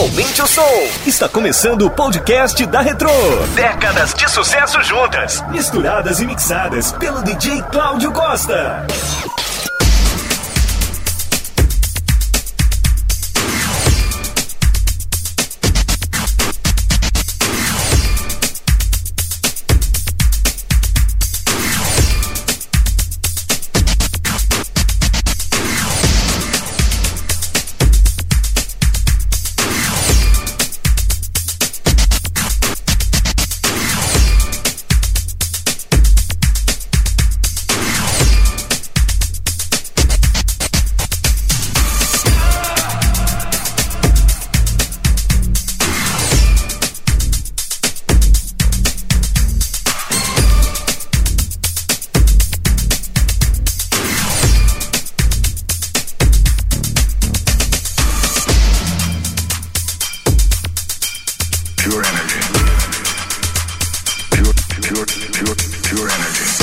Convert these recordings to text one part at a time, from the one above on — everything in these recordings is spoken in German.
Aumente o som. Está começando o podcast da Retro. Décadas de sucesso juntas, misturadas e mixadas pelo DJ Cláudio Costa. energy. Pure, pure, pure, pure energy.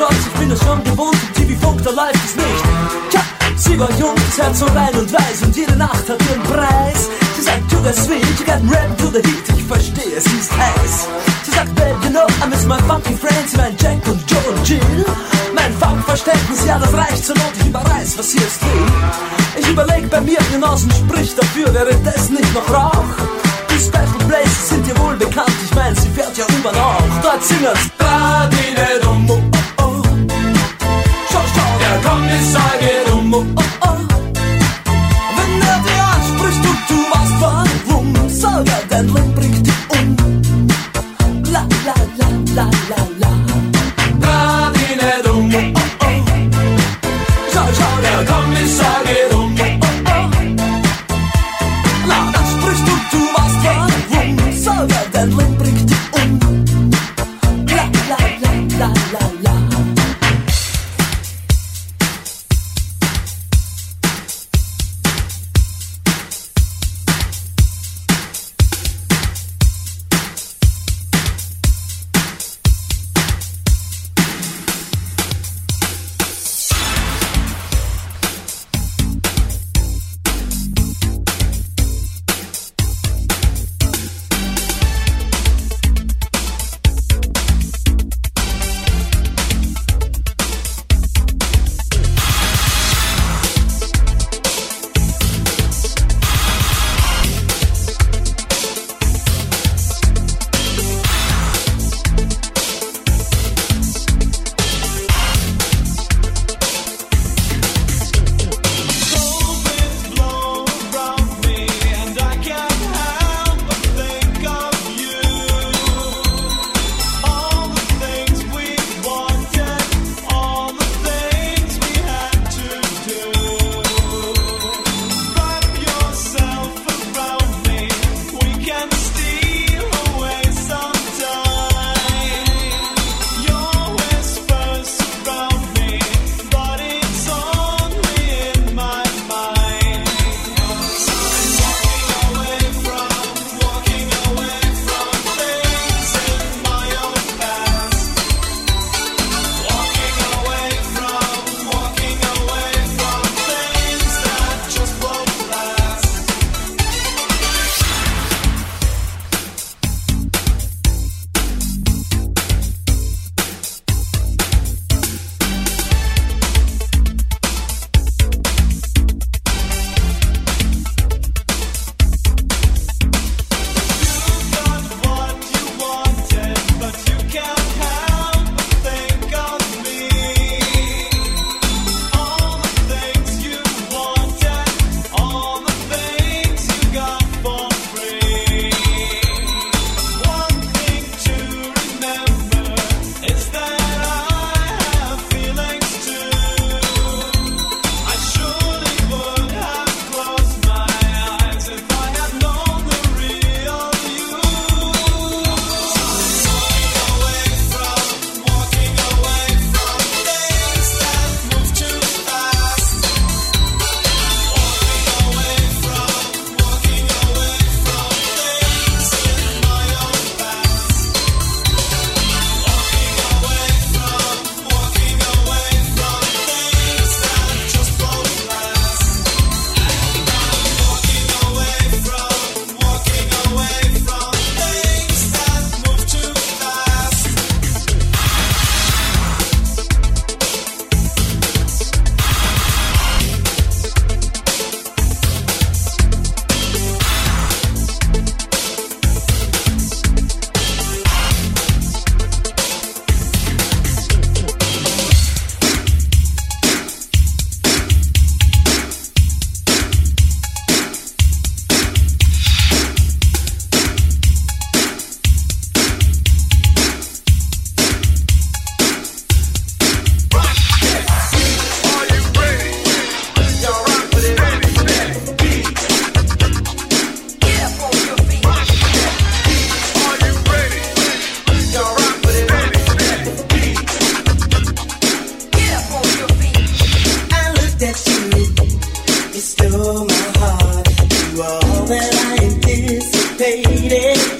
Nichtsdestotrotz, ich bin es schon gewohnt, im TV-Funk, da läuft es nicht. Tja, sie war jung, das Herz so rein und weiß und jede Nacht hat ihren Preis. Sie sagt, Sugar Sweet, you got rap to the heat, ich verstehe, sie ist heiß. Sie sagt, babe, you know, I miss my funky friends, mein Jack und Joe und Jill. Mein Funkverständnis, ja, das reicht zur Not, ich überreiß, was hier ist will. Ich überleg bei mir, Genossen spricht dafür, wäre das nicht noch Rauch? Die Special Places sind dir wohl bekannt, ich mein, sie fährt ja U-Bahn auch. Dort singen's Radine from this. faded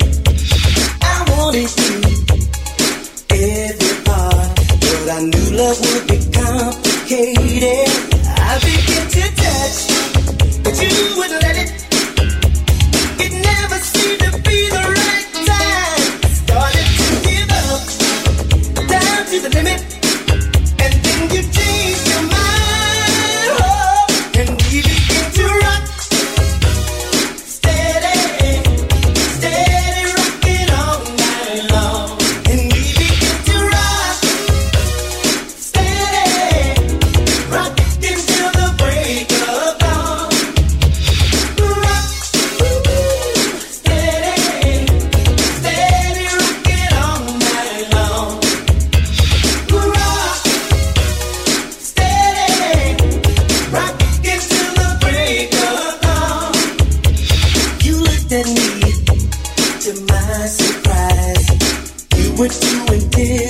with you and.